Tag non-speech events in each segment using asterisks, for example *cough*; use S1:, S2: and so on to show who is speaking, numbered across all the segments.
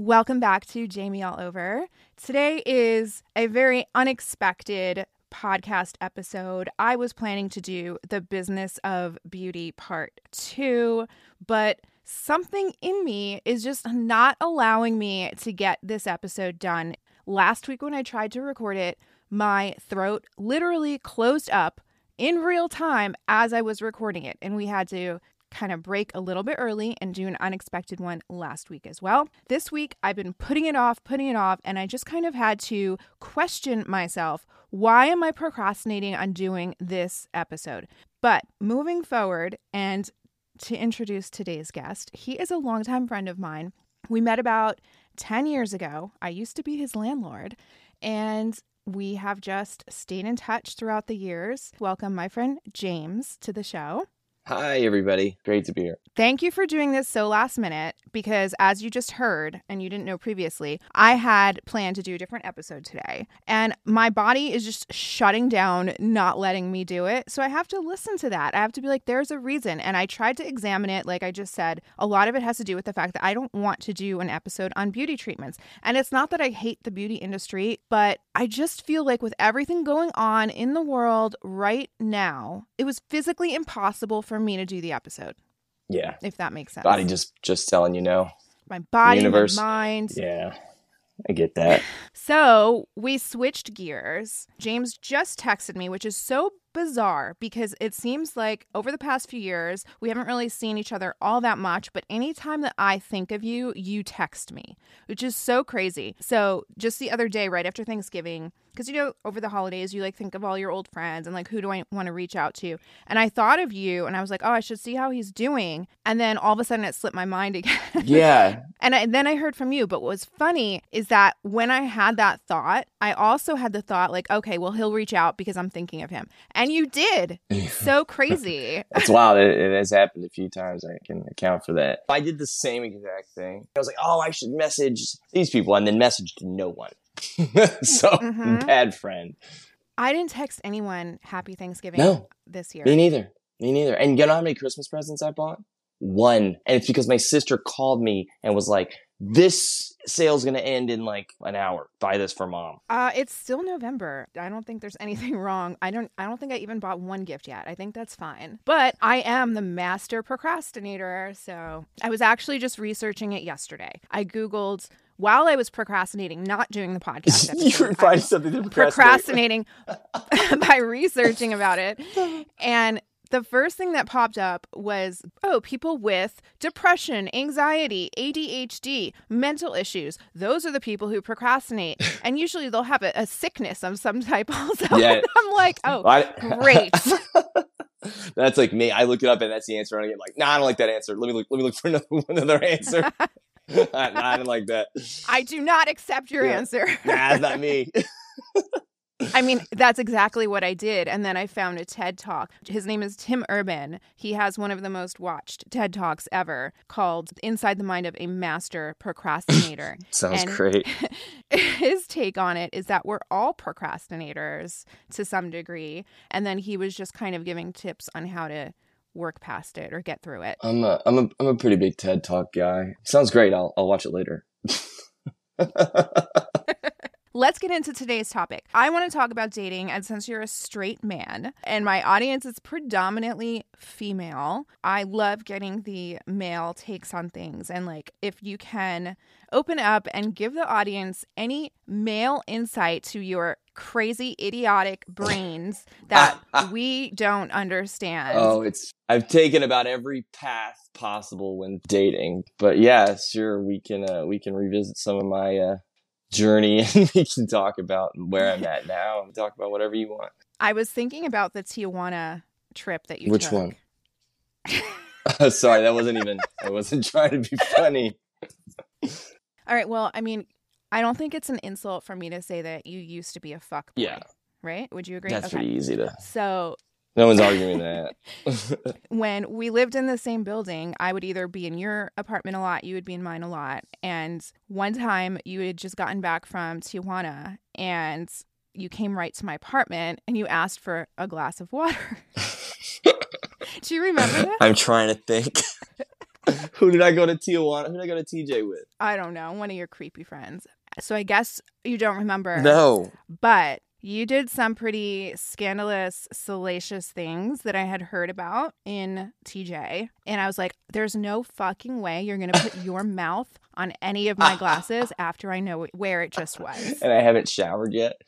S1: Welcome back to Jamie All Over. Today is a very unexpected podcast episode. I was planning to do the business of beauty part two, but something in me is just not allowing me to get this episode done. Last week, when I tried to record it, my throat literally closed up in real time as I was recording it, and we had to kind of break a little bit early and do an unexpected one last week as well. This week, I've been putting it off, putting it off, and I just kind of had to question myself why am I procrastinating on doing this episode? But moving forward, and to introduce today's guest, he is a longtime friend of mine. We met about 10 years ago. I used to be his landlord, and we have just stayed in touch throughout the years. Welcome, my friend James, to the show.
S2: Hi, everybody. Great to be here.
S1: Thank you for doing this so last minute because, as you just heard and you didn't know previously, I had planned to do a different episode today. And my body is just shutting down, not letting me do it. So I have to listen to that. I have to be like, there's a reason. And I tried to examine it. Like I just said, a lot of it has to do with the fact that I don't want to do an episode on beauty treatments. And it's not that I hate the beauty industry, but I just feel like with everything going on in the world right now, it was physically impossible for me to do the episode.
S2: Yeah.
S1: If that makes sense.
S2: Body just just telling you no.
S1: My body,
S2: Universe.
S1: my mind.
S2: Yeah. I get that.
S1: So we switched gears. James just texted me, which is so bizarre because it seems like over the past few years, we haven't really seen each other all that much. But anytime that I think of you, you text me, which is so crazy. So just the other day, right after Thanksgiving, because you know, over the holidays, you like think of all your old friends and like who do I want to reach out to? And I thought of you and I was like, oh, I should see how he's doing. And then all of a sudden it slipped my mind *laughs* again.
S2: Yeah.
S1: And I, then I heard from you. But what was funny is that when I had that thought, I also had the thought, like, okay, well, he'll reach out because I'm thinking of him. And you did. *laughs* so crazy.
S2: That's wild. It, it has happened a few times. I can account for that. I did the same exact thing. I was like, oh, I should message these people and then messaged no one. *laughs* so
S1: Mhm.
S2: bad friend.
S1: I didn't text anyone Happy Thanksgiving
S2: No.
S1: this year.
S2: Me neither. Me neither. And you know how many Christmas presents I bought? One. And it's because my sister called me and was like, this sale's going to end in like an hour. Buy this for mom.
S1: Uh, it's still November. I don't think there's *laughs* anything wrong. I don't. I don't think I even bought one gift yet. I think that's fine. But I am the master procrastinator, so I was actually just researching it yesterday. I googled while I was procrastinating, not doing the *laughs* podcast.
S2: you
S1: episode,
S2: were
S1: I
S2: finding something to procrastinate.
S1: procrastinating *laughs* by researching about it, and the first thing that popped up was oh, people with depression, anxiety, ADHD, mental issues. Those are the people who procrastinate. *laughs* and usually they'll have a, a sickness of some type *laughs* also.
S2: Yeah.
S1: I'm like, oh,
S2: I-
S1: great. *laughs*
S2: that's like me. I look it up and that's the answer. And I get like, nah, I don't like that answer. Let me look. Let me look for another, another answer. nah, I don't like that.
S1: I do not accept your
S2: Yeah.
S1: answer.
S2: Nah, that's not me.
S1: I mean, that's exactly what I did. And then I found a TED talk. His name is Tim Urban. He has one of the most watched TED talks ever called Inside the Mind of a Master Procrastinator. *laughs*
S2: Sounds
S1: And
S2: great. *laughs*
S1: his take on it is that we're all procrastinators to some degree. And then he was just kind of giving tips on how to work past it or get through it.
S2: I'm a, I'm a, I'm a pretty big TED Talk guy. Sounds great. I'll, I'll watch it later. *laughs*
S1: Let's get into today's topic. I want to talk about dating, and since you're a straight man and my audience is predominantly female, I love getting the male takes on things. And like, if you can open up and give the audience any male insight to your crazy, idiotic brains *laughs* that we don't understand.
S2: Oh, it's I've taken about every path possible when dating. But yeah, sure, we can uh, we can revisit some of my uh, journey *laughs* and we can talk about where I'm at now and talk about whatever you want.
S1: I was thinking about the Tijuana trip that you
S2: Which
S1: took.
S2: one? *laughs* *laughs* Sorry, that wasn't even I wasn't trying to be funny.
S1: All right. Well, I mean, I don't think it's an insult for me to say that you used to be a fuck boy.
S2: Yeah.
S1: Right? Would you agree?
S2: That's
S1: okay.
S2: pretty easy to
S1: So
S2: no one's arguing that. *laughs*
S1: when we lived in the same building, I would either be in your apartment a lot, you would be in mine a lot. And one time you had just gotten back from Tijuana and you came right to my apartment and you asked for a glass of water. *laughs* Do you remember that?
S2: I'm trying to think. *laughs* Who did I go to Tijuana? Who did I go to TJ with?
S1: I don't know, one of your creepy friends. So I guess you don't remember.
S2: No.
S1: But you did some pretty scandalous, salacious things that I had heard about in TJ. And I was like, there's no fucking way you're going to put your mouth on any of my glasses *laughs* after I know where it just was.
S2: And I haven't showered yet.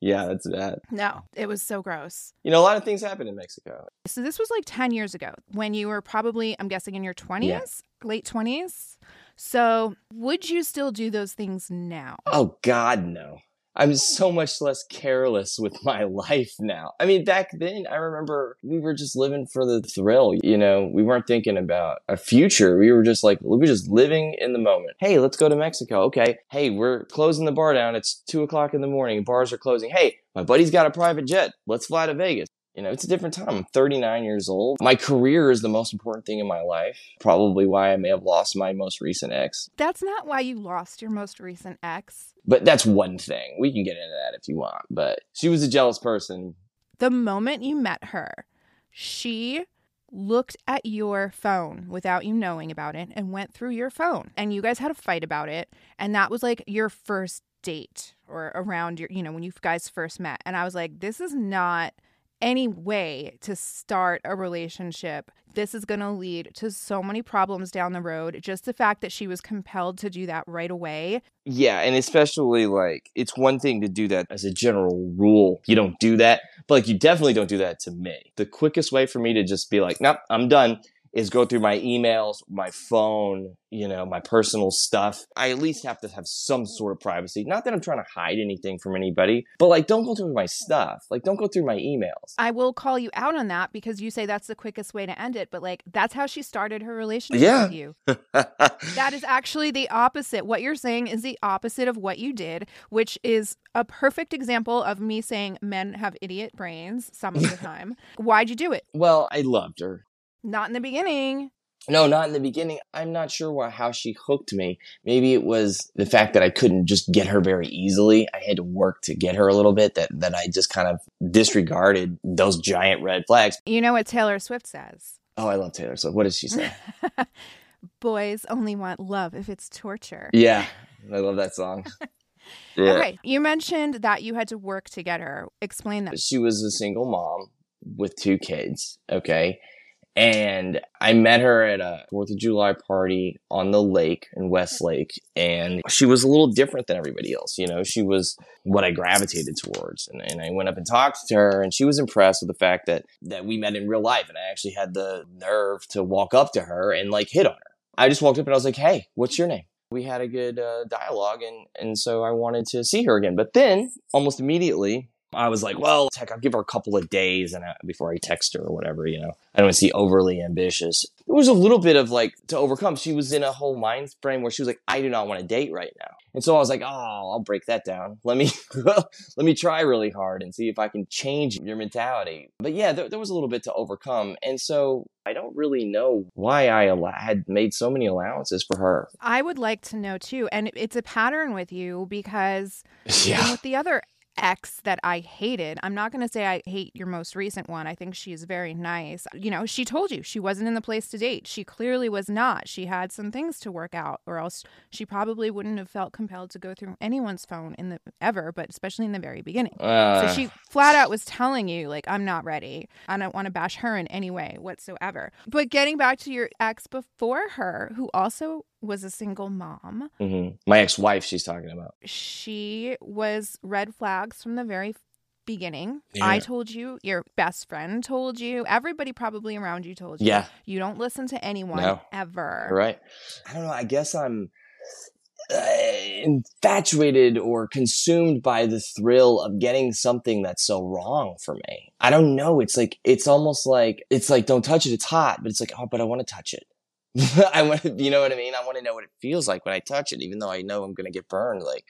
S2: Yeah, that's bad.
S1: No, it was so gross.
S2: You know, a lot of things happen in Mexico.
S1: So this was like 10 years ago when you were probably, I'm guessing, in your 20s,
S2: Yeah.
S1: late 20s. So would you still do those things now?
S2: Oh God, no. I'm so much less careless with *laughs* my life now. I mean, back then, I remember we were just living for the thrill. You know, we weren't thinking about a future. We were just like, we were just living in the moment. Hey, let's go to Mexico. Okay. Hey, we're closing the bar down. It's two o'clock in the morning. Bars are closing. Hey, my buddy's got a private jet. Let's fly to Vegas. You know, it's a different time. I'm 39 years old. My career is the most important thing in my life. Probably why I may have lost my most recent ex.
S1: That's not why you lost your most recent ex.
S2: But that's one thing. We can get into that if you want. But she was a jealous person.
S1: The moment you met her, she looked at your phone without you knowing about it and went through your phone. And you guys had a fight about it. And that was like your first date or around your, you know, when you guys first met. And I was like, this is not any way to start a relationship. This is going to lead to so many problems down the road. Just the fact that she was compelled to do that right away.
S2: Yeah, and especially like it's one thing to do that as a general rule. You don't do that, but like you definitely don't do that to me. The quickest way for me to just be like, nope, I'm done is go through my emails, my phone, you know, my personal stuff. I at least have to have some sort of privacy. Not that I'm trying to hide anything from anybody, but like don't go through my stuff. Like don't go through my emails.
S1: I will call you out on that because you say that's the quickest way to end it, but like that's how she started her relationship
S2: Yeah.
S1: with you. *laughs* That is actually the opposite. What you're saying is the opposite of what you did, which is a perfect example of me saying men have idiot brains some of the *laughs* time. Why'd you do it?
S2: well, I loved her.
S1: Not in the beginning.
S2: No, not in the beginning. I'm not sure why, how she hooked me. Maybe it was the fact that I couldn't just get her very easily. I had to work to get her a little bit. That that I just kind of disregarded those giant red flags.
S1: You know what Taylor Swift says?
S2: Oh, I love Taylor Swift. What does she say? *laughs*
S1: Boys only want love if it's torture.
S2: yeah, I love that song. *laughs* Yeah.
S1: Okay. You mentioned that you had to work to get her. Explain that.
S2: She was a single mom with two kids. Okay. And I met her at a Fourth of July party on the lake in Westlake, and she was a little different than everybody else. You know, she was what I gravitated towards, and, and I went up and talked to her, and she was impressed with the fact that that we met in real life, and I actually had the nerve to walk up to her and like hit on her. I just walked up and I was like, "Hey, what's your name?" We had a good uh, dialogue, and and so I wanted to see her again. But then, almost immediately, I was like, well, heck, I'll give her a couple of days and I, before I text her or whatever, you know. I don't want to see overly ambitious. It was a little bit of like to overcome. She was in a whole mind frame where she was like, I do not want to date right now. And so I was like, oh, I'll break that down. Let me *laughs* let me try really hard and see if I can change your mentality. But yeah, there, there was a little bit to overcome. And so I don't really know why I al- had made so many allowances for her.
S1: I would like to know too. And it's a pattern with you because *laughs*
S2: Yeah.
S1: with the other ex that I hated, I'm not going to say I hate your most recent one. I think she's very nice. You know, she told you she wasn't in the place to date. She clearly was not. She had some things to work out, or else she probably wouldn't have felt compelled to go through anyone's phone in the ever, but especially in the very beginning.
S2: Uh,
S1: so she flat out was telling you, like, I'm not ready. I don't want to bash her in any way whatsoever. But getting back to your ex before her, who also was a single mom,
S2: hmm My ex-wife, she's talking about.
S1: she was red flags from the very beginning.
S2: Yeah.
S1: I told you, your best friend told you, everybody probably around you told you.
S2: Yeah.
S1: You don't listen to anyone
S2: No.
S1: ever.
S2: Right. I don't know. I guess I'm uh, infatuated or consumed by the thrill of getting something that's so wrong for me. I don't know. It's like, it's almost like, it's like, don't touch it. It's hot, but it's like, oh, but I want to touch it. *laughs* I want to, you know what I mean? I want to know what it feels like when I touch it, even though I know I'm going to get burned, like,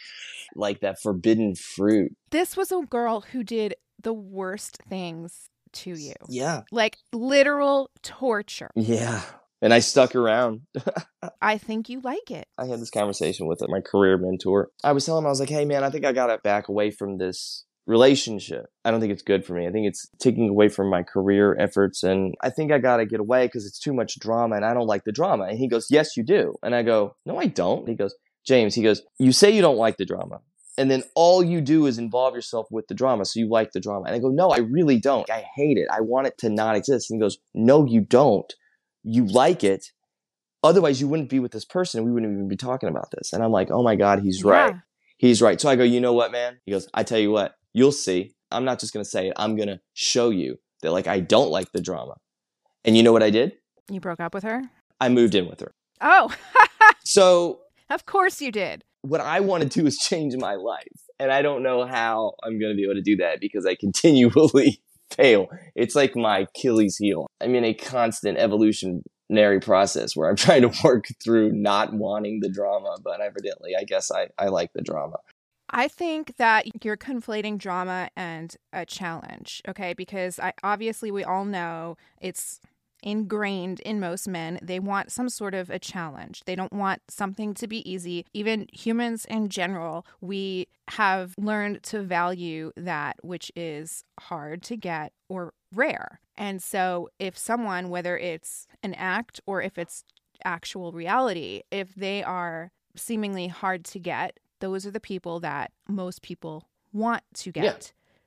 S2: like that forbidden fruit.
S1: This was a girl who did the worst things to you.
S2: Yeah.
S1: Like literal torture.
S2: Yeah. And I stuck around. *laughs*
S1: I think you like it.
S2: I had this conversation with uh, my career mentor. I was telling him, I was like, hey, man, I think I got to back away from this relationship. I don't think it's good for me. I think it's taking away from my career efforts. And I think I got to get away because it's too much drama and I don't like the drama. And he goes, yes, you do. And I go, no, I don't. He goes, James, he goes, you say you don't like the drama. And then all you do is involve yourself with the drama. So you like the drama. And I go, no, I really don't. I hate it. I want it to not exist. And he goes, no, you don't. You like it. Otherwise, you wouldn't be with this person and we wouldn't even be talking about this. And I'm like, oh my God, he's right.
S1: Yeah.
S2: He's right. So I go, you know what, man? He goes, I tell you what, you'll see. I'm not just going to say it. I'm going to show you that like I don't like the drama. And you know what I did?
S1: You broke up with her?
S2: I moved in with her.
S1: Oh, *laughs*
S2: So
S1: of course you did.
S2: what I want to do is change my life. And I don't know how I'm going to be able to do that because I continually *laughs* fail. It's like my Achilles heel. I'm in a constant evolutionary process where I'm *laughs* trying to work through not wanting the drama, but evidently I guess I, I like the drama.
S1: I think that you're conflating drama and a challenge, okay? Because I obviously we all know it's ingrained in most men. They want some sort of a challenge. They don't want something to be easy. Even humans in general, we have learned to value that which is hard to get or rare. And so if someone whether it's an act or if it's actual reality, if they are seemingly hard to get, those are the people that most people want to get
S2: Yeah.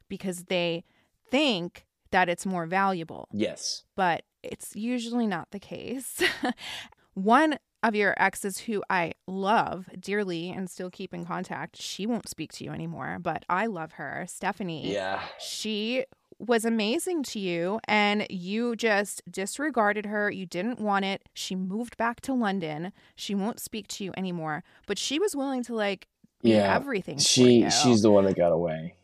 S1: because they think that it's more valuable,
S2: Yes.
S1: but it's usually not the case. *laughs* One of your exes who I love dearly and still keep in contact, she won't speak to you anymore, but I love her, Stephanie
S2: Yeah.
S1: she was amazing to you and you just disregarded her. You didn't want it. She moved back to London. She won't speak to you anymore, but she was willing to like
S2: Yeah.
S1: everything.
S2: She she's the one that got away.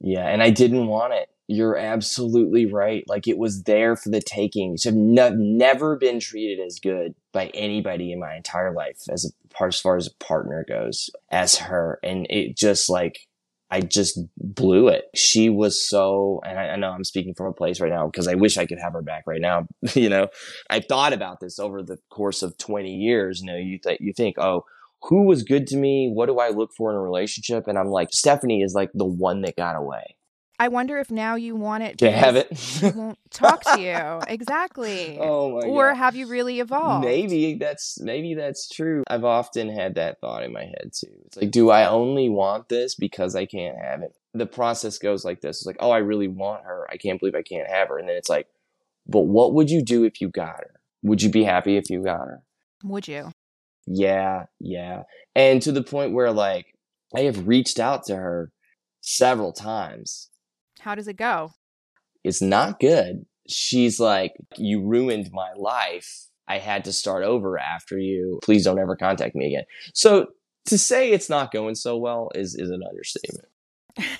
S2: Yeah, and I didn't want it. You're absolutely right. Like it was there for the taking. So I've never been treated as good by anybody in my entire life as a part as far as a partner goes as her, and it just like I just blew it. She was so, and I, I know I'm speaking from a place right now because I wish I could have her back right now. *laughs* you know, I thought about this over the course of 20 years. You know, you think you think, oh, who was good to me? What do I look for in a relationship? And I'm like, Stephanie is like the one that got away.
S1: I wonder if now you want it
S2: To have it.
S1: she won't talk to you. *laughs* Exactly.
S2: oh my
S1: or
S2: god.
S1: have you really evolved?
S2: Maybe that's maybe that's true. I've often had that thought in my head too. It's like, do I only want this because I can't have it? The process goes like this. It's like, oh, I really want her. I can't believe I can't have her. And then it's like, but what would you do if you got her? Would you be happy if you got her?
S1: Would you?
S2: Yeah, yeah. And to the point where like I have reached out to her several times.
S1: How does it go?
S2: It's not good. She's like, You ruined my life. I had to start over after you. Please don't ever contact me again. So to say it's not going so well is is an understatement. *laughs*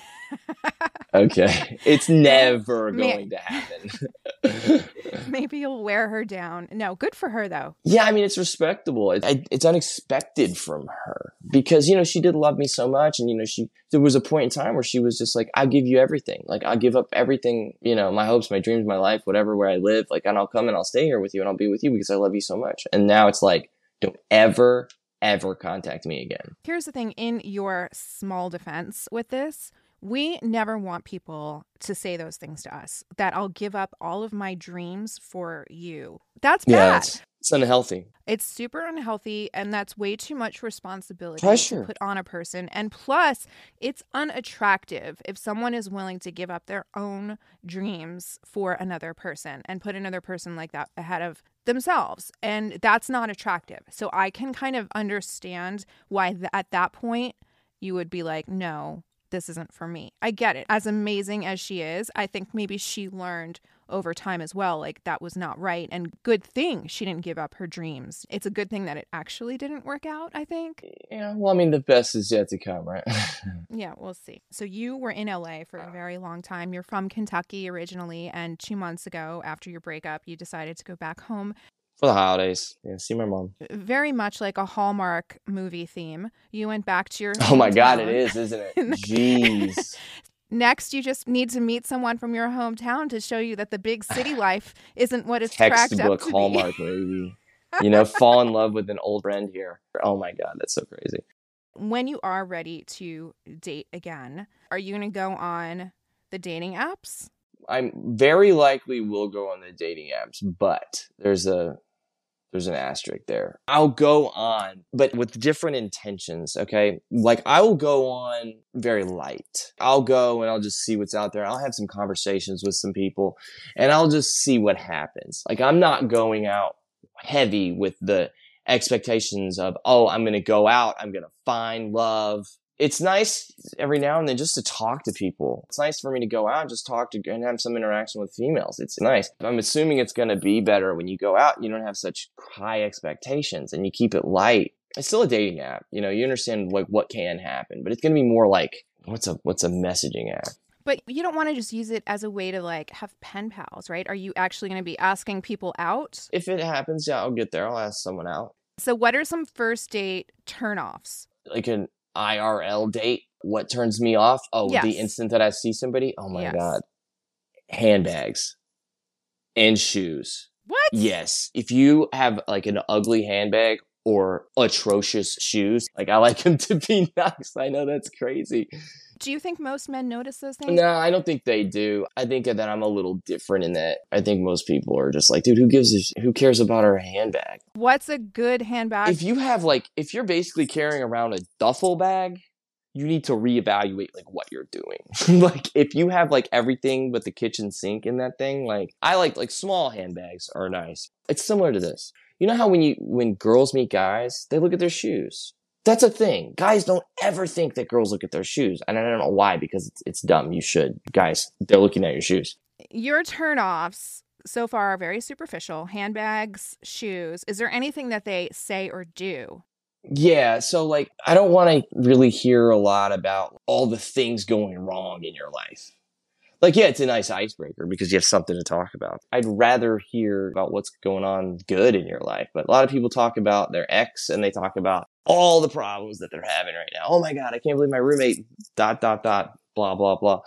S2: Okay. It's *laughs* never going to happen. *laughs*
S1: Maybe you'll wear her down. No, good for her though.
S2: Yeah, I mean it's respectable. It, I, it's unexpected from her because you know she did love me so much, and you know she there was a point in time where she was just like, "I'll give you everything. Like I'll give up everything. You know, my hopes, my dreams, my life, whatever where I live. Like, and I'll come and I'll stay here with you, and I'll be with you because I love you so much." And now it's like, don't ever, ever contact me again.
S1: Here's the thing in your small defense with this, We never want people to say those things to us that I'll give up all of my dreams for you. That's bad.
S2: Yeah, it's, it's unhealthy.
S1: It's super unhealthy, and that's way too much responsibility
S2: Pressure.
S1: to put on a person. And plus, it's unattractive if someone is willing to give up their own dreams for another person and put another person like that ahead of themselves. And that's not attractive. So I can kind of understand why th- at that point you would be like, no, this isn't for me. I get it. As amazing as she is, I think maybe she learned over time as well like that was not right and good thing she didn't give up her dreams. It's a good thing that it actually didn't work out, I think.
S2: Yeah, well, I mean, the best is yet to come, right? *laughs*
S1: Yeah, we'll see. So you were in LA for a very long time. You're from Kentucky originally and 2 months ago after your breakup, you decided to go back home.
S2: For the holidays. Yeah, see my mom.
S1: Very much like a Hallmark movie theme. You went back to your *laughs*
S2: Oh my God, it
S1: is,
S2: is, isn't it? *laughs* Jeez. *laughs*
S1: Next, you just need to meet someone from your hometown to show you that the big city *sighs* life isn't what it's cracked up
S2: Textbook
S1: to be.
S2: Hallmark, baby. You know, fall in love with an old friend here. Oh my God, that's so crazy.
S1: When you are ready to date again, are you going to go on the dating apps?
S2: I'm very likely will go on the dating apps, but there's a there's an asterisk there. I'll go on, but with different intentions, okay? Like I will go on very light. I'll go and I'll just see what's out there. I'll have some conversations with some people and I'll just see what happens. Like I'm not going out heavy with the expectations of, oh, I'm going to go out, I'm going to find love. It's nice every now and then just to talk to people. It's nice for me to go out and just talk to and have some interaction with females. It's nice. I'm assuming it's going to be better when you go out. You don't have such high expectations and you keep it light. It's still a dating app. You know, you understand like what can happen, but it's going to be more like what's a what's a messaging app?
S1: But you don't want to just use it as a way to like have pen pals, right? Are you actually going to be asking people out?
S2: If it happens, yeah, I'll get there. I'll ask someone out.
S1: So, what are some first date turnoffs?
S2: Like an IRL date. What turns me off? Oh,
S1: Yes.
S2: the instant that I see somebody. Oh my
S1: Yes.
S2: god. Handbags and shoes.
S1: What?
S2: Yes. If you have like an ugly handbag or atrocious shoes, like I like *laughs* them to be nice. I know that's crazy.
S1: Do you think most men notice those things?
S2: No, I don't think they do. I think that I'm a little different in that. I think most people are just like, dude, who gives a sh- who cares about our handbag?
S1: What's a good handbag?
S2: if you have like if you're basically carrying around a duffel bag you need to reevaluate like what you're doing *laughs* like if you have like everything but the kitchen sink in that thing like i like like small handbags are nice it's similar to this you know how when you when girls meet guys they look at their shoes. That's a thing. Guys don't ever think that girls look at their shoes. And i don't know why because it's, it's dumb. You should. Guys they're looking at your shoes.
S1: Your turnoffs so far are very superficial. Handbags, shoes. Is there anything that they say or do?
S2: Yeah, so like I don't want to really hear a lot about all the things going wrong in your life. Like yeah, it's a nice icebreaker because you have something to talk about. I'd rather hear about what's going on good in your life, but a lot of people talk about their ex and they talk about all the problems that they're having right now. Oh my god, I can't believe my roommate dot dot dot blah blah blah.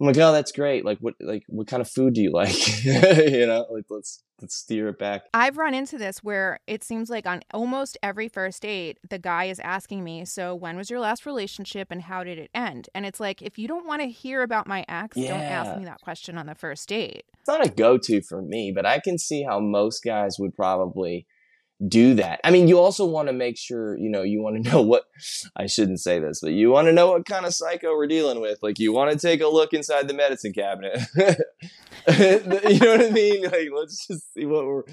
S2: I'm like, oh, that's great. Like, what, like, what kind of food do you like? *laughs* you know, like, let's let's steer it back.
S1: I've run into this where it seems like on almost every first date, the guy is asking me, So, when was your last relationship and how did it end? And it's like, if you don't want to hear about my ex, don't ask me that question on the first date.
S2: it's not a go-to for me, but I can see how most guys would probably do that. I mean, you also want to make sure, you know, you want to *laughs* know what I shouldn't say this, but you want to know what kind of psycho we're dealing with. Like you want to take a look inside the medicine cabinet. *laughs* you know what I mean? Like let's just see what we're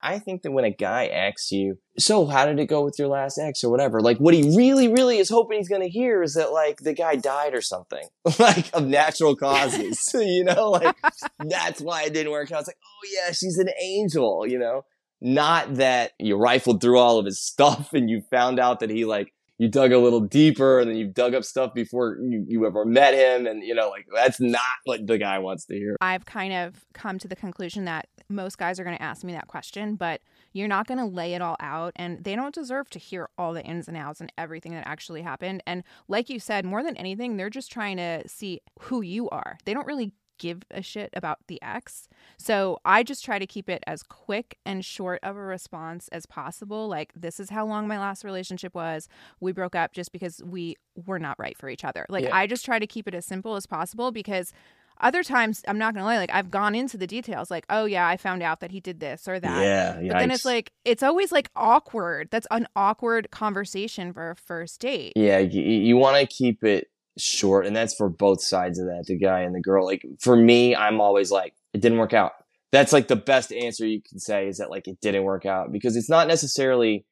S2: I think that when a guy asks you, "So, how did it go with your last ex or whatever?" Like what he really really is hoping he's going to hear is that like the guy died or something. *laughs* like of natural causes. you know, like that's why it didn't work out. It's like, "Oh yeah, she's an angel," you know? Not that you rifled through all of his *laughs* stuff and you found out that he like you dug a little deeper and then you dug up stuff before you, you ever met him and you know like that's not what the guy wants to hear.
S1: I've kind of come to the conclusion that most guys are going to ask me that question, but you're not going to lay it all out. And they don't deserve to hear all the ins and outs and everything that actually happened. And like you said, more than anything, they're just trying to see who you are. They don't really give a shit about the ex. So I just try to keep it as quick and short of a response as possible. Like, this is how long my last relationship was. We broke up just because we were not right for each other. Like,
S2: Yeah.
S1: I just try to keep it as simple as possible because other times, I'm not going to lie, like, I've gone into the details, like, oh, yeah, I found out that he did this or that.
S2: Yeah,
S1: But then it's like, it's always like awkward. That's an awkward conversation for a first date.
S2: Yeah, you, you want to keep it short, and that's for both sides of that, the guy and the girl. Like for me, I'm always like, it didn't work out. That's like the best answer you can say is that like it didn't work out because it's not necessarily.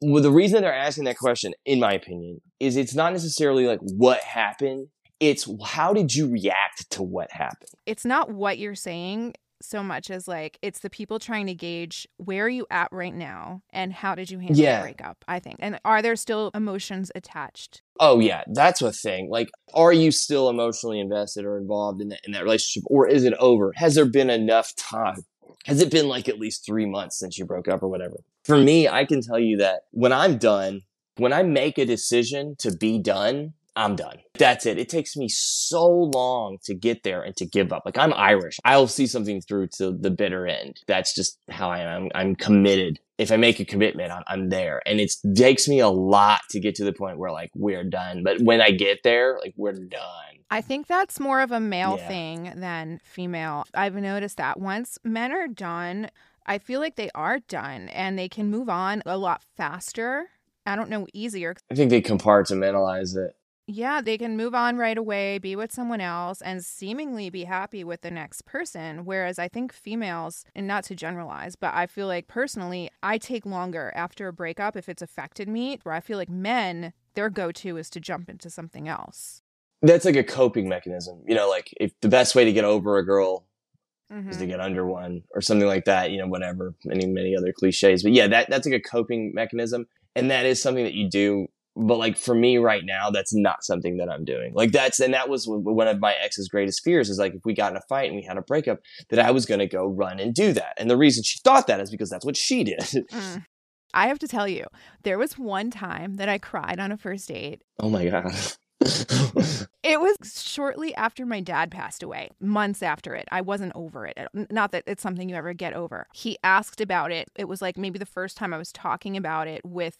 S2: Well, the reason they're asking that question, in my opinion, is it's not necessarily like what happened. It's how did you react to what happened?
S1: it's not what you're saying so much as like it's the people trying to gauge where are you at right now and how did you handle
S2: Yeah.
S1: the breakup i think and are there still emotions attached
S2: Oh yeah, that's a thing. Like, are you still emotionally invested or involved in that in that relationship, or is it over? Has there been enough time? Has it been like at least three months since you broke up or whatever? For me, I can tell you that when I'm done, when I make a decision to be done, I'm done. That's it. It takes me so long to get there and to give up. Like I'm Irish. I'll see something through to the bitter end. That's just how I am. I'm, I'm committed. If I make a commitment, I'm, I'm there. And it takes me a lot to get to the point where like we're done. But when I get there, like we're done.
S1: i think that's more of a male
S2: Yeah.
S1: thing than female i've noticed that once men are done i feel like they are done and they can move on a lot faster i don't know easier
S2: I think they compartmentalize it.
S1: Yeah, they can move on right away, be with someone else, and seemingly be happy with the next person. Whereas I think females, and not to generalize, but I feel like personally, I take longer after a breakup if it's affected me, where I feel like men, their go to is to jump into something else.
S2: That's like a coping mechanism. You know, like if the best way to get over a girl is
S1: Mhm.
S2: to get under one or something like that, you know, whatever, many, many other cliches. But yeah, that, that's like a coping mechanism. And that is something that you do. But like for me right now, that's not something that I'm doing. Like that's, and that was one of my ex's greatest fears is like if we got in a fight and we had a breakup, that I was going to go run and do that. And the reason she thought that is because that's what she did. *laughs*
S1: Mm. I have to tell you, there was one time that I cried on a first date
S2: oh my God. *laughs*
S1: It was shortly after my dad passed away, months after it. I wasn't over it. Not that it's something you ever get over. He asked about it. It was like maybe the first time I was talking about it with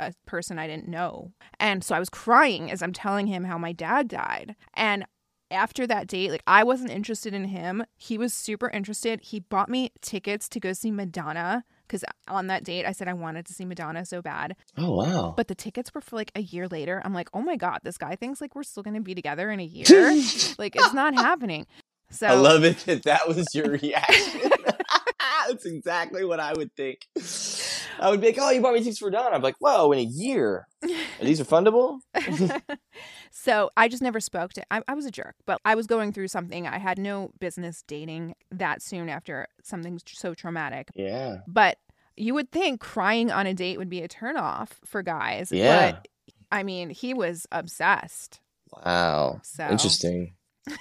S1: a person I didn't know. And so I was crying as I'm telling him how my dad died. And after that date, like I wasn't interested in him. He was super interested. He bought me tickets to go see Madonna because on that date I said I wanted to see Madonna so bad.
S2: oh, wow.
S1: But the tickets were for like a year later. I'm like, oh my God, this guy thinks like we're still going to be together in a year. *laughs* like, it's not happening. So
S2: I love it that that was your reaction. *laughs* That's exactly what I would think. I would be like, "Oh, you bought me tickets for Dawn." I'm like, "Whoa, in a year? Are these are fundable." *laughs*
S1: so I just never spoke to I, I was a jerk, but I was going through something. I had no business dating that soon after something so traumatic.
S2: yeah,
S1: But you would think crying on a date would be a turnoff for guys.
S2: Yeah.
S1: But I mean, he was obsessed.
S2: wow,
S1: So
S2: interesting. *laughs*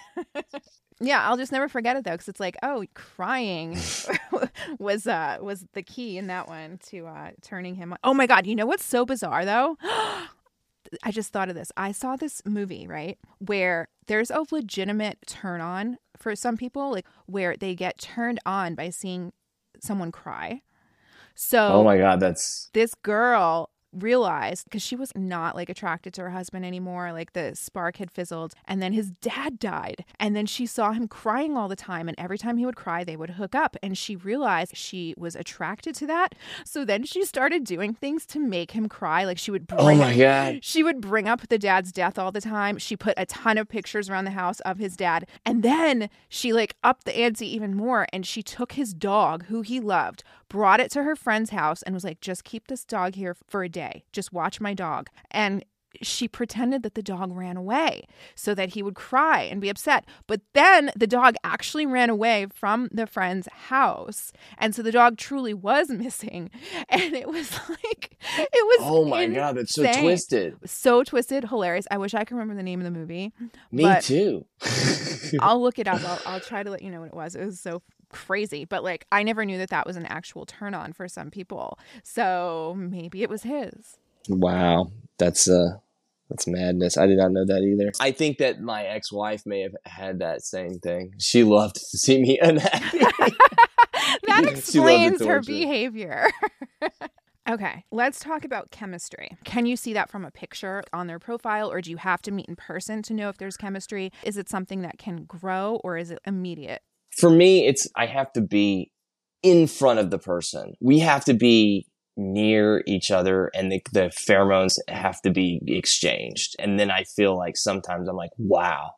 S1: Yeah, I'll just never forget it though, because it's like, oh, crying *laughs* *laughs* was uh was the key in that one to uh turning him. on. Oh my god, you know what's so bizarre though? *gasps* I just thought of this. I saw this movie right where there's a legitimate turn on for some people, like where they get turned on by seeing someone cry. So
S2: Oh my god, that's
S1: this girl realized because she was not like attracted to her husband anymore like the spark had fizzled and then his dad died and then she saw him crying all the time and every time he would cry they would hook up and she realized she was attracted to that so then she started doing things to make him cry like she would bring
S2: oh my god.
S1: she would bring up the dad's death all the time. She put a ton of pictures around the house of his dad. And then she like upped the ante even more and she took his dog, who he loved, brought it to her friend's house and was like, just keep this dog here for a day. Just watch my dog. And she pretended that the dog ran away so that he would cry and be upset. But then the dog actually ran away from the friend's house. And so the dog truly was missing. *laughs* And it was like, it was.
S2: Oh my god, that's so twisted.
S1: So twisted, hilarious. I wish I could remember the name of the movie.
S2: Me too.
S1: I'll look it up. *laughs* I'll, I'll try to let you know what it was. It was so crazy, but like I never knew that that was an actual turn on for some people. So maybe it was his.
S2: wow, that's uh, That's madness. I did not know that either. I think that my ex wife may have had that same thing. She loved to see me *laughs* unhappy. *laughs*
S1: that explains her behavior. *laughs* okay, let's talk about chemistry. Can you see that from a picture on their profile, or do you have to meet in person to know if there's chemistry? Is it something that can grow, or is it immediate?
S2: For me, it's I have to be in front of the person. We have to be near each other and the, the pheromones have to be exchanged. And then I feel like sometimes I'm like, wow,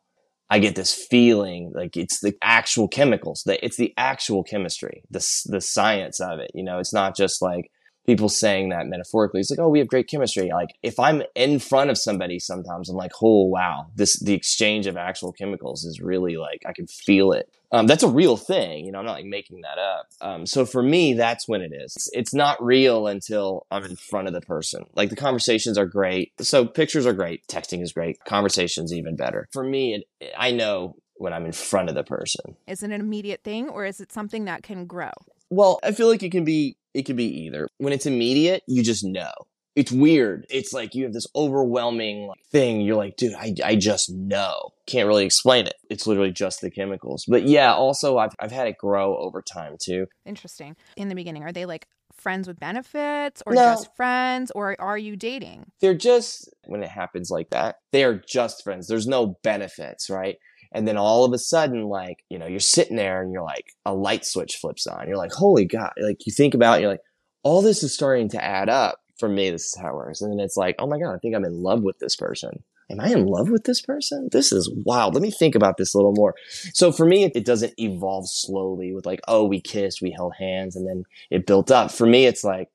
S2: I get this feeling like it's the actual chemicals, that it's the actual chemistry, the, the science of it. You know, it's not just like, people saying that metaphorically. It's like, oh, we have great chemistry. Like if I'm in front of somebody sometimes I'm like, oh wow, this the exchange of actual chemicals is really like I can feel it. Um, that's a real thing, you know. I'm not like making that up. Um, so for me, that's when it is. It's, it's not real until I'm in front of the person. Like the conversations are great. So pictures are great. Texting is great. Conversations even better. For me, it, I know when I'm in front of the person.
S1: Is it an immediate thing or is it something that can grow?
S2: Well, I feel like it can be it could be either. When it's immediate, you just know. It's weird. It's like you have this overwhelming thing. You're like, dude, I, I just know. Can't really explain it. It's literally just the chemicals. But yeah, also I've, I've had it grow over time too.
S1: Interesting. In the beginning, are they like friends with benefits or no. just friends or are you dating?
S2: They're just, when it happens like that, they are just friends. There's no benefits, right? And then all of a sudden, like, you know, you're sitting there and you're like, a light switch flips on. You're like, holy God. Like, you think about it, you're like, all this is starting to add up. For me, this is how it works. And then it's like, oh my God, I think I'm in love with this person. Am I in love with this person? This is wild. Let me think about this a little more. So for me, it doesn't evolve slowly with like, oh, we kissed, we held hands, and then it built up. For me, it's like,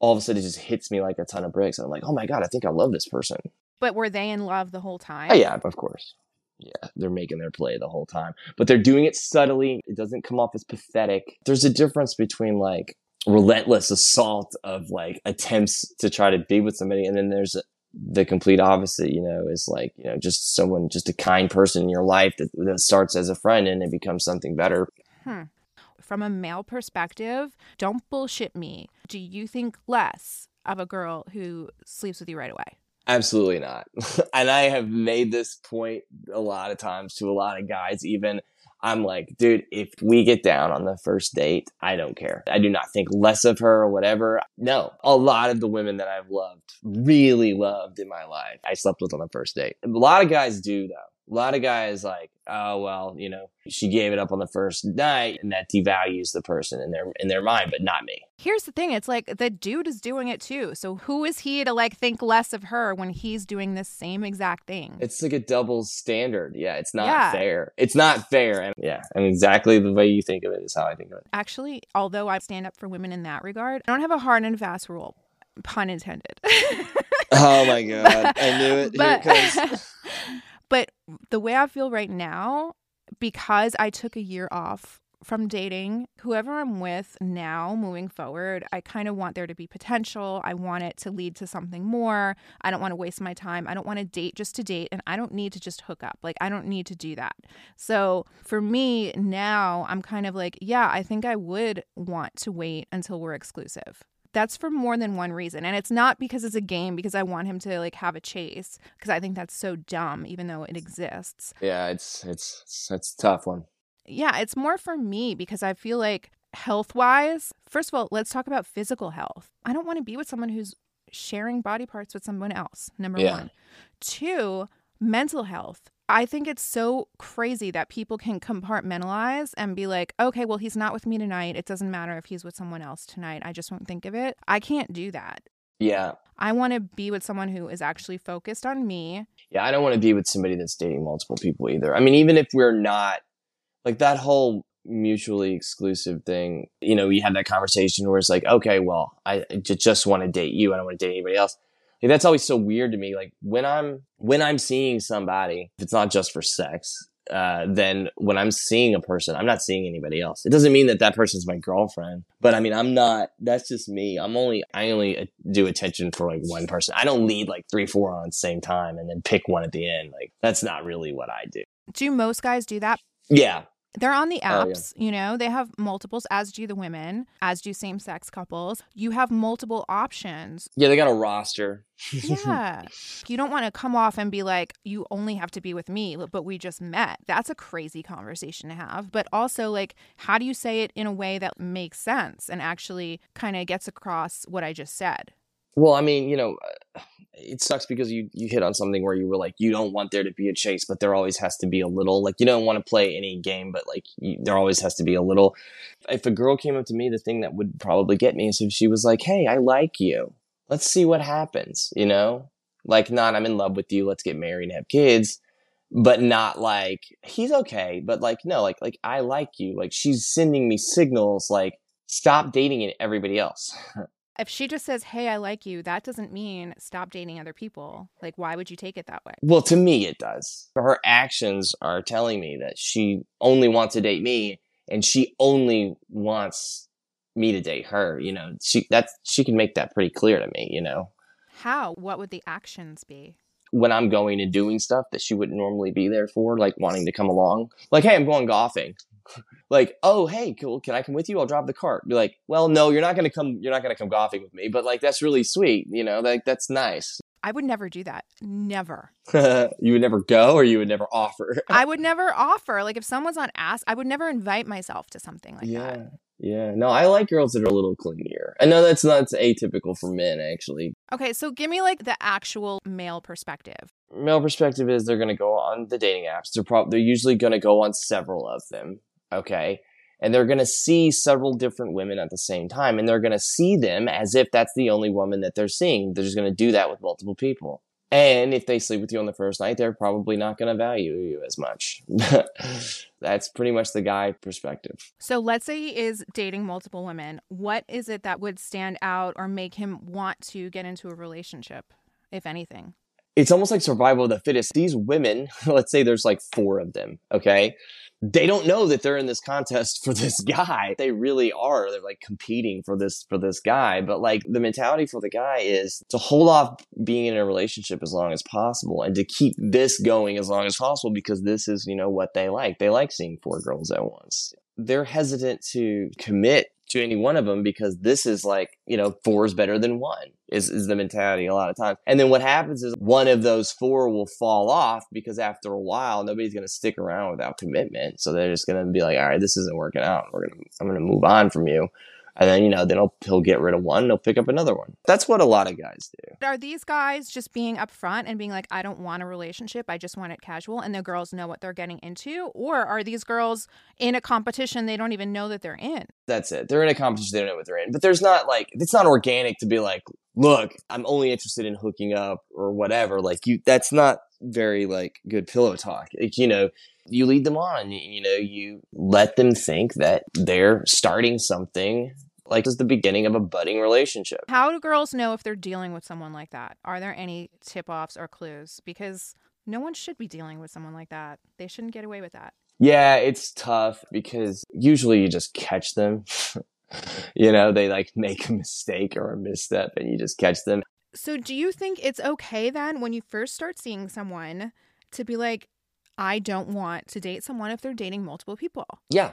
S2: all of a sudden it just hits me like a ton of bricks. And I'm like, oh my God, I think I love this person.
S1: But were they in love the whole oh, time?
S2: Oh, yeah, of course yeah, they're making their play the whole time, but they're doing it subtly. It doesn't come off as pathetic. There's a difference between like relentless assault of like attempts to try to be with somebody, and then there's the complete opposite. You know, is like you know just someone, just a kind person in your life that, that starts as a friend and it becomes something better.
S1: Hmm. From a male perspective, don't bullshit me. Do you think less of a girl who sleeps with you right away?
S2: Absolutely not. *laughs* and I have made this point a lot of times to a lot of guys, even. I'm like, dude, if we get down on the first date, I don't care. I do not think less of her or whatever. No, a lot of the women that I've loved, really loved in my life, I slept with on the first date. A lot of guys do though. A lot of guys like, oh well, you know, she gave it up on the first night, and that devalues the person in their in their mind, but not me.
S1: Here's the thing: it's like the dude is doing it too. So who is he to like think less of her when he's doing the same exact thing?
S2: It's like a double standard. Yeah, it's not yeah. fair. It's not fair. And yeah, and exactly the way you think of it is how I think of it.
S1: Actually, although I stand up for women in that regard, I don't have a hard and fast rule. Pun intended. *laughs*
S2: oh my god! But, I knew it. But, Here it comes. *laughs*
S1: But the way I feel right now, because I took a year off from dating, whoever I'm with now moving forward, I kind of want there to be potential. I want it to lead to something more. I don't want to waste my time. I don't want to date just to date, and I don't need to just hook up. Like, I don't need to do that. So, for me now, I'm kind of like, yeah, I think I would want to wait until we're exclusive that's for more than one reason and it's not because it's a game because i want him to like have a chase because i think that's so dumb even though it exists.
S2: Yeah it's it's it's, tough one.
S1: Yeah it's more for me because i feel like health wise first of all let's talk about physical health. I don't want to be with someone who's sharing body parts with someone else number yeah. one. Two mental health I think it's so crazy that people can compartmentalize and be like, okay, well, he's not with me tonight. It doesn't matter if he's with someone else tonight. I just won't think of it. I can't do that.
S2: Yeah.
S1: I want to be with someone who is actually focused on me.
S2: Yeah, I don't want to be with somebody that's dating multiple people either. I mean, even if we're not, like that whole mutually exclusive thing, you know, we had that conversation where it's like, okay, well, I just want to date you. I don't want to date anybody else. Like, that's always so weird to me. Like when I'm when I'm seeing somebody, if it's not just for sex, uh, then when I'm seeing a person, I'm not seeing anybody else. It doesn't mean that that person's my girlfriend, but I mean, I'm not, that's just me. I'm only, I only uh, do attention for like one person. I don't lead like three, four on the same time and then pick one at the end. Like that's not really what I do.
S1: Do most guys do that?
S2: Yeah.
S1: They're on the
S2: Oh, yeah.
S1: apps, you know, they have multiples, as do the women, as do same sex couples. You have multiple options.
S2: Yeah, they got a roster. *laughs*
S1: Yeah. you don't want to come off and be like, you only have to be with me, but we just met. That's a crazy conversation to have. But also, like, how do you say it in a way that makes sense and actually kind of gets across what I just said?
S2: Well, I mean, you know, uh, it sucks because you you hit on something where you were like, you don't want there to be a chase, but there always has to be a little. Like, you don't want to play any game, but like, you, there always has to be a little. If a girl came up to me, the thing that would probably get me is if she was like, "Hey, I like you. Let's see what happens." You know, like, not I'm in love with you. Let's get married and have kids. But not like he's okay, but like no, like like I like you. Like she's sending me signals like stop dating everybody else. *laughs*
S1: If she just says, hey, I like you, that doesn't mean stop dating other people. Like, why would you take it that way?
S2: Well, to me, it does. Her actions are telling me that she only wants to date me, and she only wants me to date her. You know, she that's she can make that pretty clear to me. You know,
S1: How? What would the actions be?
S2: when I'm going and doing stuff that she wouldn't normally be there for, like wanting to come along, like, hey, I'm going golfing. Like, oh, hey, cool. Can I come with you? I'll drive the cart. Be like, well, no, you're not gonna come. You're not gonna come golfing with me. But like, that's really sweet. You know, like that's nice.
S1: I would never do that. Never. *laughs*
S2: you would never go, or you would never offer. *laughs*
S1: I would never offer. Like, if someone's not asked, I would never invite myself to something like
S2: yeah.
S1: that.
S2: Yeah, no, I like girls that are a little clingier. I know that's not atypical for men, actually.
S1: Okay, so give me like the actual male perspective.
S2: Male perspective is they're going to go on the dating apps. They're prob- they're usually going to go on several of them, okay? And they're going to see several different women at the same time, and they're going to see them as if that's the only woman that they're seeing. They're just going to do that with multiple people. And if they sleep with you on the first night, they're probably not going to value you as much. *laughs* that's pretty much the guy perspective.
S1: So let's say he is dating multiple women. What is it that would stand out or make him want to get into a relationship, if anything?
S2: it's almost like survival of the fittest. These women, *laughs* let's say there's like four of them, okay? They don't know that they're in this contest for this *laughs* guy. They really are. They're like competing for this for this guy. But like the mentality for the guy is to hold off being in a relationship as long as possible and to keep this going as long as possible because this is, you know, what they like. They like seeing four girls at once. They're hesitant to commit to any one of them because this is like, you know, four is better than one is, is the mentality a lot of times. And then what happens is one of those four will fall off because after a while, nobody's going to stick around without commitment. So they're just going to be like, all right, this isn't working out. We're going to, I'm going to move on from you. And then, you know, then he'll, he'll get rid of one and he'll pick up another one. That's what a lot of guys do.
S1: Are these guys just being upfront and being like, I don't want a relationship, I just want it casual, and the girls know what they're getting into? Or are these girls in a competition they don't even know that they're in?
S2: That's it. They're in a competition. They don't know what they're in. But there's not like, it's not organic to be like, look, I'm only interested in hooking up or whatever. Like you, that's not very like good pillow talk. Like, you know, you lead them on, you know, you let them think that they're starting something like it's the beginning of a budding relationship.
S1: How do girls know if they're dealing with someone like that? Are there any tip offs or clues? Because no one should be dealing with someone like that. They shouldn't get away with that.
S2: Yeah, it's tough because usually you just catch them. *laughs* you know, they like make a mistake or a misstep and you just catch them.
S1: So, do you think it's okay then when you first start seeing someone to be like, I don't want to date someone if they're dating multiple people?
S2: Yeah.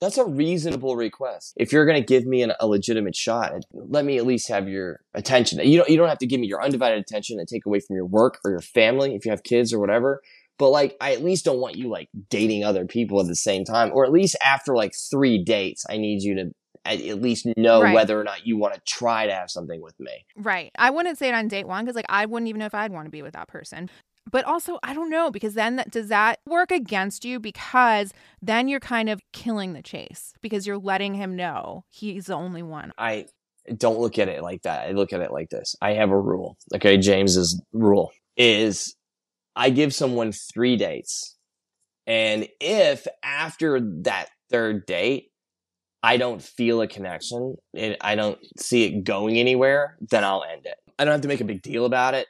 S2: That's a reasonable request. If you're going to give me an, a legitimate shot, let me at least have your attention. You don't, you don't have to give me your undivided attention and take away from your work or your family if you have kids or whatever. But like, I at least don't want you like dating other people at the same time, or at least after like three dates, I need you to at least know
S1: Right.
S2: whether or not you want to try to have something with me.
S1: Right. I wouldn't say it on date one because, like, I wouldn't even know if I'd want to be with that person. But also, I don't know because then that, does that work against you? Because then you're kind of killing the chase because you're letting him know he's the only one.
S2: I don't look at it like that. I look at it like this. I have a rule. Okay. James's rule is I give someone three dates. And if after that third date, I don't feel a connection I don't see it going anywhere, then I'll end it. I don't have to make a big deal about it.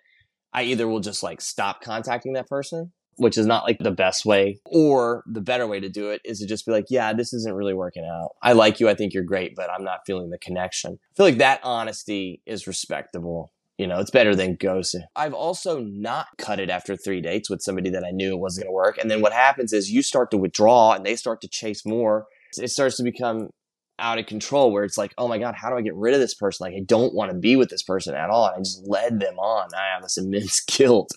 S2: I either will just like stop contacting that person, which is not like the best way, or the better way to do it is to just be like, yeah, this isn't really working out. I like you. I think you're great, but I'm not feeling the connection. I feel like that honesty is respectable You know, it's better than ghosting. I've also not cut it after three dates with somebody that I knew it wasn't going to work. And then what happens is you start to withdraw and they start to chase more. It starts to become out of control where it's like, oh my God, how do I get rid of this person? Like, I don't want to be with this person at all. And I just led them on. I have this immense *laughs* guilt,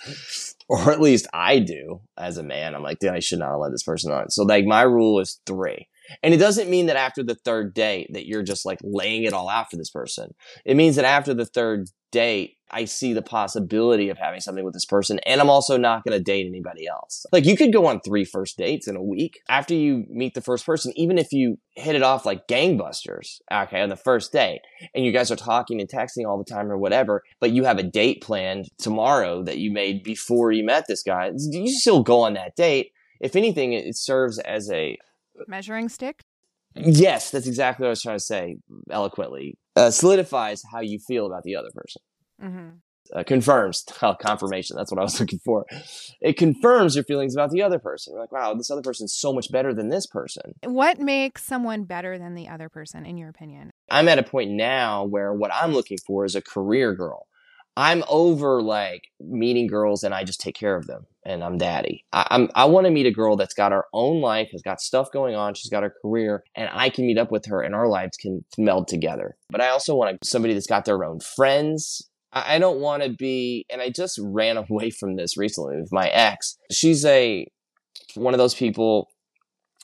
S2: or at least I do as a man. I'm like, dude, I should not have led this person on. So, like, my rule is three. And it doesn't mean that after the third date that you're just like laying it all out for this person. It means that after the third date, I see the possibility of having something with this person. And I'm also not going to date anybody else. Like you could go on three first dates in a week after you meet the first person, even if you hit it off like gangbusters, okay, on the first date and you guys are talking and texting all the time or whatever, but you have a date planned tomorrow that you made before you met this guy. You still go on that date. If anything, it serves as a
S1: measuring stick.
S2: Yes, that's exactly what I was trying to say eloquently. Uh, solidifies how you feel about the other person. Mm-hmm. Uh, confirms *laughs* oh, confirmation. That's what I was *laughs* looking for. It confirms your feelings about the other person. You're like, wow, this other person's so much better than this person.
S1: What makes someone better than the other person, in your opinion?
S2: I'm at a point now where what I'm looking for is a career girl. I'm over like meeting girls and I just take care of them and I'm daddy. I, I'm, I want to meet a girl that's got her own life, has got stuff going on. She's got her career and I can meet up with her and our lives can meld together. But I also want somebody that's got their own friends. I, don't want to be, and I just ran *laughs* away from this recently with my ex. She's a, one of those people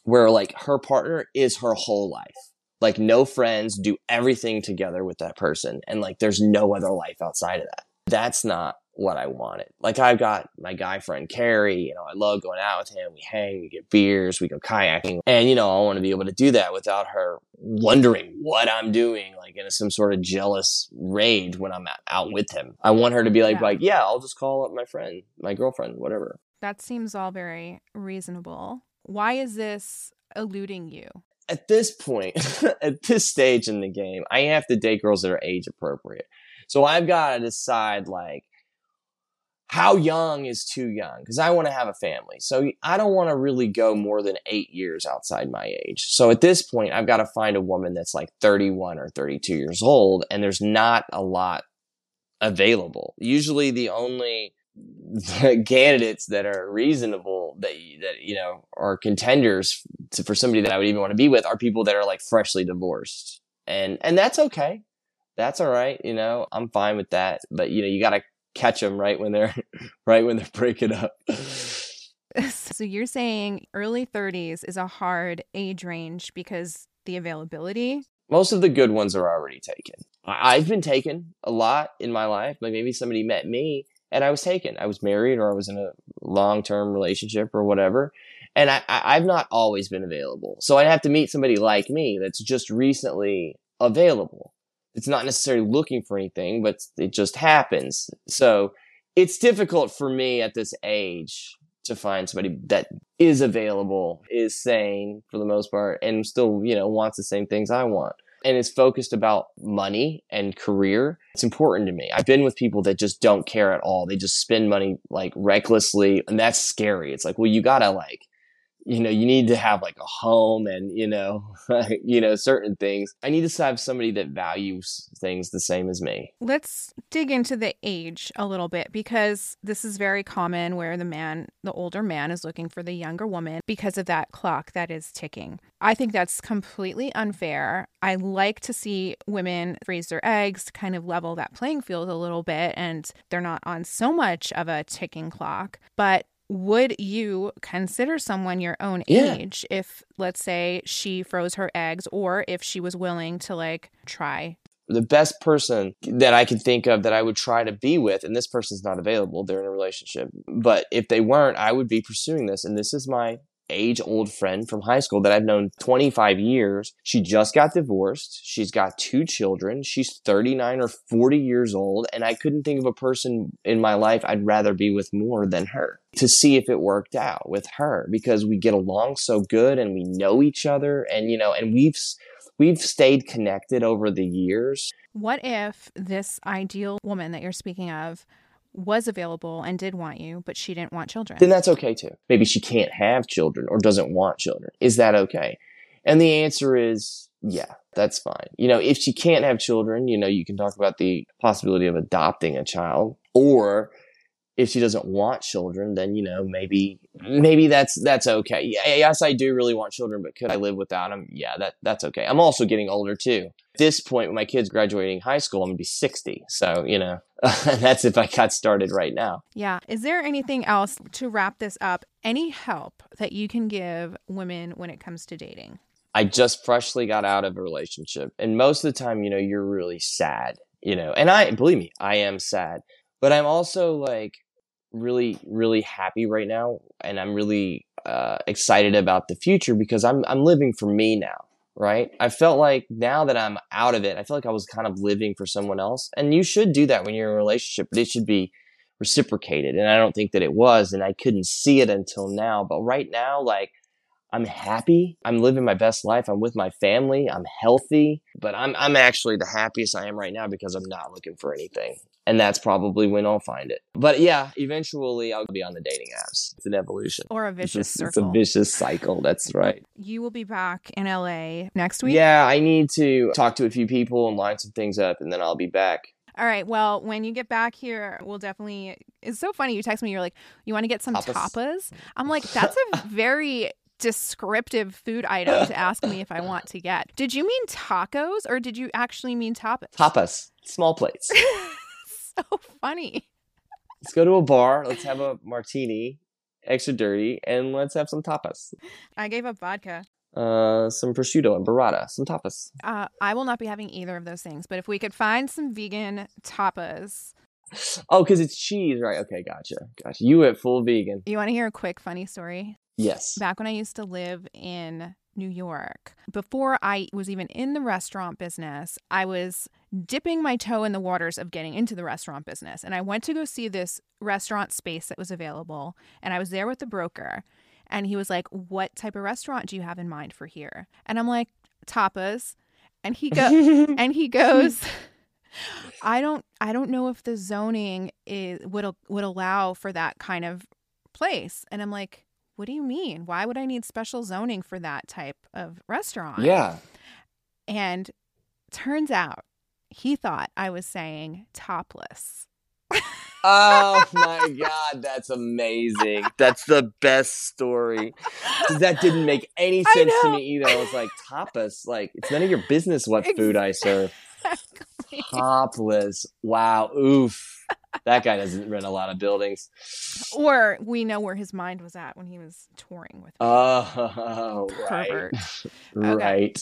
S2: where like her partner is her whole life like no friends, do everything together with that person. And like there's no other life outside of that. That's not what I wanted. Like I've got my guy friend Carrie, you know, I love going out with him. We hang, we get beers, we go kayaking. And, you know, I want to be able to do that without her wondering what I'm doing, like in some sort of jealous rage when I'm out with him. I want her to be like, yeah. like, yeah, I'll just call up my friend, my girlfriend, whatever.
S1: That seems all very reasonable. Why is this eluding you?
S2: at this point, *laughs* at this stage in the game, I have to date girls that are age appropriate. So I've got to decide like how young is too young because I want to have a family. So I don't want to really go more than eight years outside my age. So at this point, I've got to find a woman that's like 31 or 32 years old, and there's not a lot available. Usually the only *laughs* candidates that are reasonable that that you know are contenders to, for somebody that I would even want to be with are people that are like freshly divorced, and and that's okay, that's all right. You know, I'm fine with that. But you know, you got to catch them right when they're *laughs* right when they're breaking up. *laughs* *laughs*
S1: So you're saying early 30s is a hard age range because the availability.
S2: Most of the good ones are already taken. I've been taken a lot in my life. Like maybe somebody met me and I was taken. I was married or I was in a long term relationship or whatever. And I, I, have not always been available. So I'd have to meet somebody like me that's just recently available. It's not necessarily looking for anything, but it just happens. So it's difficult for me at this age to find somebody that is available, is sane for the most part, and still, you know, wants the same things I want and is focused about money and career, it's important to me. I've been with people that just don't care at all. They just spend money like recklessly, and that's scary. It's like, well, you gotta like you know, you need to have like a home and, you know, *laughs* you know, certain things. I need to have somebody that values things the same as me.
S1: Let's dig into the age a little bit because this is very common where the man, the older man is looking for the younger woman because of that clock that is ticking. I think that's completely unfair. I like to see women freeze their eggs to kind of level that playing field a little bit and they're not on so much of a ticking clock. But would you consider someone your own yeah. age if let's say she froze her eggs or if she was willing to like try
S2: the best person that I can think of that I would try to be with, and this person's not available, they're in a relationship. But if they weren't, I would be pursuing this. And this is my age old friend from high school that I've known 25 years. She just got divorced. She's got two children. She's 39 or 40 years old. And I couldn't think of a person in my life I'd rather be with more than her to see if it worked out with her because we get along so good and we know each other. And, you know, and we've, we've stayed connected over the years.
S1: What if this ideal woman that you're speaking of was available and did want you, but she didn't want children.
S2: Then that's okay too. Maybe she can't have children or doesn't want children. Is that okay? And the answer is yeah. that's fine. You know, if she can't have children, you know, you can talk about the possibility of adopting a child or if she doesn't want children, then you know maybe maybe that's that's okay. Yes, I do really want children, but could I live without them? Yeah, that that's okay. I'm also getting older too. At this point, when my kid's graduating high school, I'm gonna be 60. So you know, *laughs* that's if I got started right now.
S1: Yeah. Is there anything else to wrap this up? Any help that you can give women when it comes to dating?
S2: I just freshly got out of a relationship, and most of the time, you know, you're really sad. You know, and I believe me, I am sad, but I'm also like really really happy right now and i'm really uh, excited about the future because i'm i'm living for me now right i felt like now that i'm out of it i feel like i was kind of living for someone else and you should do that when you're in a relationship but it should be reciprocated and i don't think that it was and i couldn't see it until now but right now like I'm happy. I'm living my best life. I'm with my family. I'm healthy, but I'm I'm actually the happiest I am right now because I'm not looking for anything and that's probably when I'll find it. But yeah, eventually I'll be on the dating apps. It's an evolution
S1: or a vicious
S2: it's
S1: a,
S2: circle. It's a vicious cycle. That's right.
S1: You will be back in LA next week.
S2: Yeah, I need to talk to a few people and line some things up, and then I'll be back.
S1: All right. Well, when you get back here, we'll definitely. It's so funny. You text me. You're like, you want to get some tapas. tapas? I'm like, *laughs* that's a very descriptive food item to ask me if I want to get. Did you mean tacos or did you actually mean tapas?
S2: Tapas, small plates. *laughs* *laughs*
S1: so funny.
S2: Let's go to a bar. Let's have a martini, extra dirty, and let's have some tapas.
S1: I gave up vodka.
S2: Uh, some prosciutto and burrata, some tapas.
S1: Uh, I will not be having either of those things, but if we could find some vegan tapas.
S2: Oh, because it's cheese, right? Okay, gotcha, gotcha. You went full vegan.
S1: You want to hear a quick funny story?
S2: Yes.
S1: Back when I used to live in New York. Before I was even in the restaurant business, I was dipping my toe in the waters of getting into the restaurant business. And I went to go see this restaurant space that was available. And I was there with the broker. And he was like, What type of restaurant do you have in mind for here? And I'm like, Tapas. And he go *laughs* and he goes, I don't I don't know if the zoning is would would allow for that kind of place. And I'm like, what do you mean? Why would I need special zoning for that type of restaurant?
S2: Yeah.
S1: And turns out he thought I was saying topless.
S2: oh my *laughs* god, that's amazing. That's the best story. That didn't make any sense to me either. I was like, tapas, like it's none of your business what food I serve. *laughs* Topless. Wow. Oof. That guy doesn't rent a lot of buildings.
S1: Or we know where his mind was at when he was touring with me.
S2: Oh, *laughs* Pervert. *laughs* right. right.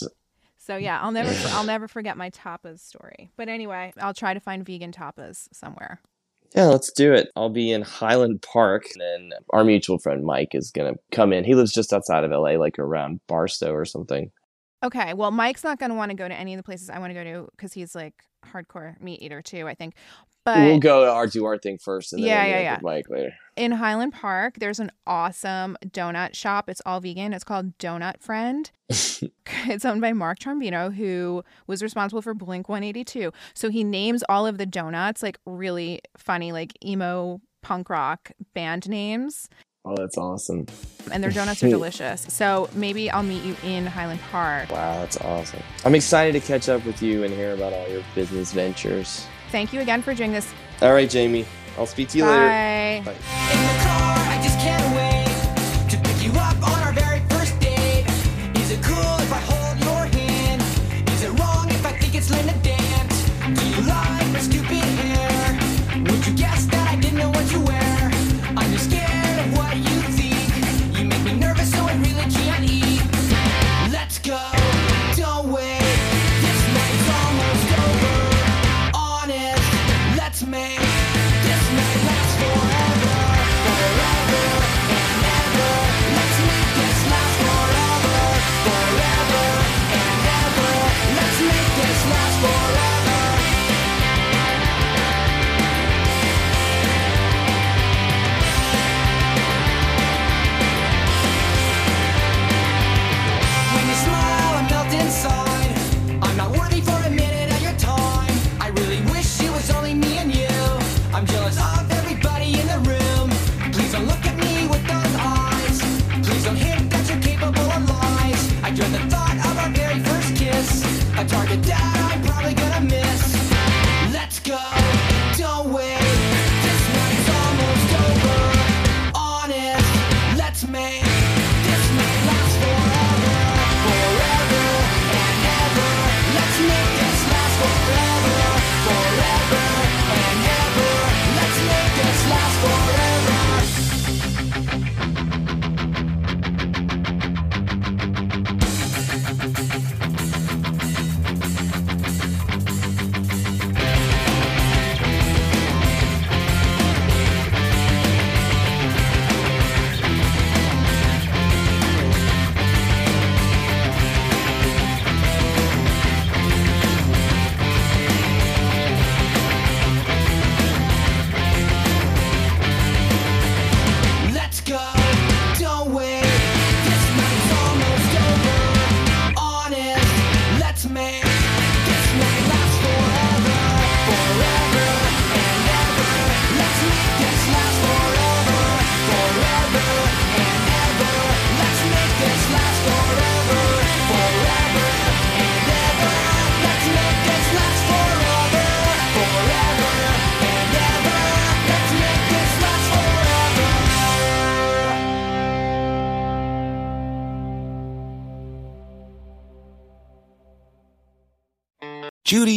S1: So yeah, I'll never I'll never forget my tapas story. But anyway, I'll try to find vegan tapas somewhere.
S2: Yeah, let's do it. I'll be in Highland Park, and our mutual friend Mike is gonna come in. He lives just outside of LA, like around Barstow or something.
S1: Okay, well, Mike's not gonna want to go to any of the places I want to go to because he's like hardcore meat eater too. I think, but
S2: we'll go to our do our thing first, and then
S1: yeah,
S2: we'll
S1: yeah, yeah.
S2: Mike later.
S1: In Highland Park, there's an awesome donut shop. It's all vegan. It's called Donut Friend. *laughs* it's owned by Mark Trombino, who was responsible for Blink 182. So he names all of the donuts like really funny, like emo punk rock band names.
S2: Oh, that's awesome.
S1: And their donuts are *laughs* delicious. So maybe I'll meet you in Highland Park.
S2: Wow, that's awesome. I'm excited to catch up with you and hear about all your business ventures.
S1: Thank you again for doing this.
S2: All right, Jamie. I'll speak to you
S1: Bye.
S2: later. Bye.